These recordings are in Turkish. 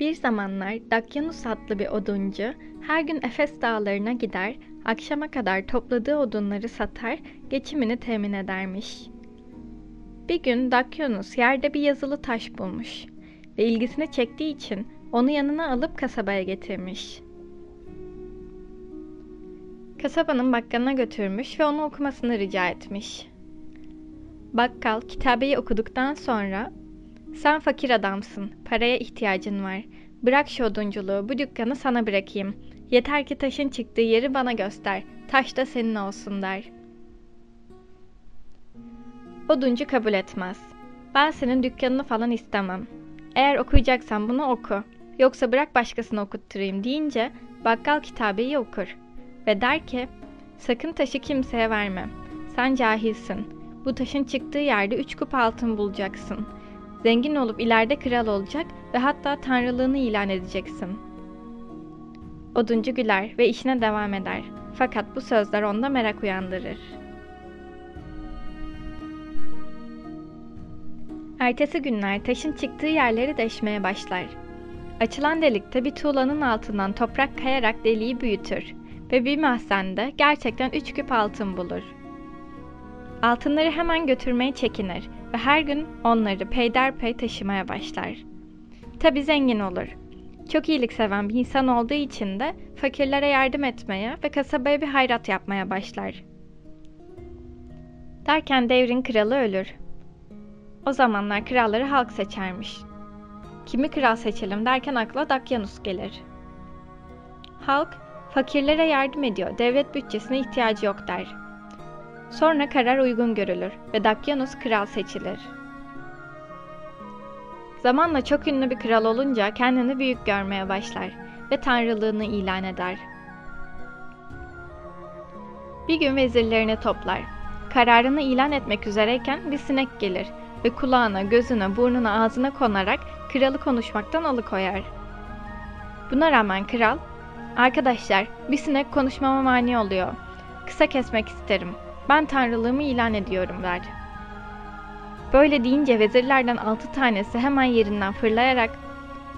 Bir zamanlar Dakyanus adlı bir oduncu her gün Efes dağlarına gider, akşama kadar topladığı odunları satar, geçimini temin edermiş. Bir gün Dakyanus yerde bir yazılı taş bulmuş ve ilgisini çektiği için onu yanına alıp kasabaya getirmiş. Kasabanın bakkalına götürmüş ve onu okumasını rica etmiş. Bakkal kitabeyi okuduktan sonra sen fakir adamsın, paraya ihtiyacın var. Bırak şu odunculuğu, bu dükkanı sana bırakayım. Yeter ki taşın çıktığı yeri bana göster, taş da senin olsun der. Oduncu kabul etmez. Ben senin dükkanını falan istemem. Eğer okuyacaksan bunu oku. Yoksa bırak başkasına okutturayım deyince bakkal kitabeyi okur. Ve der ki, sakın taşı kimseye verme. Sen cahilsin. Bu taşın çıktığı yerde üç kup altın bulacaksın. Zengin olup ileride kral olacak ve hatta tanrılığını ilan edeceksin. Oduncu güler ve işine devam eder. Fakat bu sözler onda merak uyandırır. Ertesi günler taşın çıktığı yerleri deşmeye başlar. Açılan delikte bir tuğlanın altından toprak kayarak deliği büyütür ve bir mahzende gerçekten üç küp altın bulur. Altınları hemen götürmeye çekinir ve her gün onları peyderpey taşımaya başlar. Tabi zengin olur. Çok iyilik seven bir insan olduğu için de fakirlere yardım etmeye ve kasabaya bir hayrat yapmaya başlar. Derken devrin kralı ölür. O zamanlar kralları halk seçermiş. Kimi kral seçelim derken akla Dakyanus gelir. Halk, fakirlere yardım ediyor, devlet bütçesine ihtiyacı yok der. Sonra karar uygun görülür ve Dakyanus kral seçilir. Zamanla çok ünlü bir kral olunca kendini büyük görmeye başlar ve tanrılığını ilan eder. Bir gün vezirlerini toplar. Kararını ilan etmek üzereyken bir sinek gelir ve kulağına, gözüne, burnuna, ağzına konarak kralı konuşmaktan alıkoyar. Buna rağmen kral, Arkadaşlar, bir sinek konuşmama mani oluyor. Kısa kesmek isterim. Ben tanrılığımı ilan ediyorum der. Böyle deyince vezirlerden altı tanesi hemen yerinden fırlayarak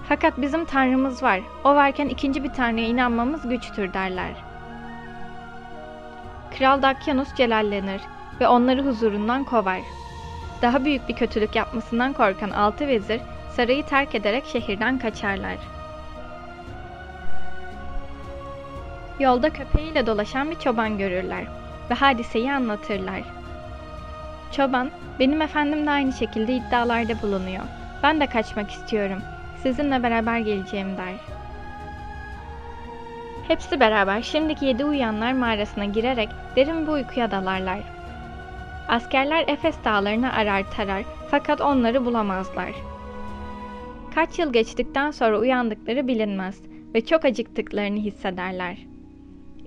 fakat bizim tanrımız var. O varken ikinci bir tanrıya inanmamız güçtür derler. Kral Dakyanus celallenir ve onları huzurundan kovar. Daha büyük bir kötülük yapmasından korkan altı vezir sarayı terk ederek şehirden kaçarlar. Yolda köpeğiyle dolaşan bir çoban görürler ve hadiseyi anlatırlar. Çoban, benim efendim de aynı şekilde iddialarda bulunuyor. Ben de kaçmak istiyorum. Sizinle beraber geleceğim der. Hepsi beraber şimdiki yedi uyanlar mağarasına girerek derin bir uykuya dalarlar. Askerler Efes dağlarını arar tarar fakat onları bulamazlar. Kaç yıl geçtikten sonra uyandıkları bilinmez ve çok acıktıklarını hissederler.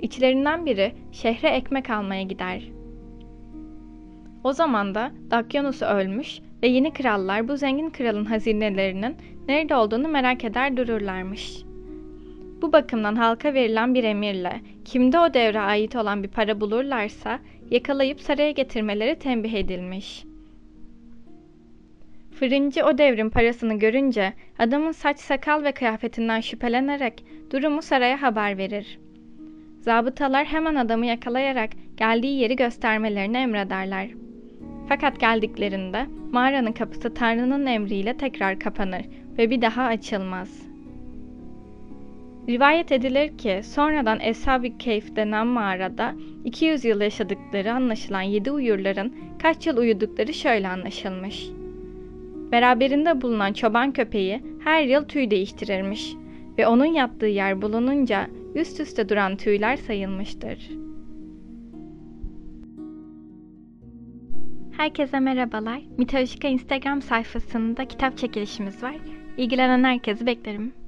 İçlerinden biri şehre ekmek almaya gider. O zaman da Dakyanus ölmüş ve yeni krallar bu zengin kralın hazinelerinin nerede olduğunu merak eder dururlarmış. Bu bakımdan halka verilen bir emirle kimde o devre ait olan bir para bulurlarsa yakalayıp saraya getirmeleri tembih edilmiş. Fırıncı o devrin parasını görünce adamın saç sakal ve kıyafetinden şüphelenerek durumu saraya haber verir. Zabıtalar hemen adamı yakalayarak geldiği yeri göstermelerini emrederler. Fakat geldiklerinde mağaranın kapısı Tanrı'nın emriyle tekrar kapanır ve bir daha açılmaz. Rivayet edilir ki sonradan Eshab-ı Keyf denen mağarada 200 yıl yaşadıkları anlaşılan yedi uyurların kaç yıl uyudukları şöyle anlaşılmış. Beraberinde bulunan çoban köpeği her yıl tüy değiştirirmiş ve onun yattığı yer bulununca üst üste duran tüyler sayılmıştır. Herkese merhabalar. Mitolojika Instagram sayfasında kitap çekilişimiz var. İlgilenen herkesi beklerim.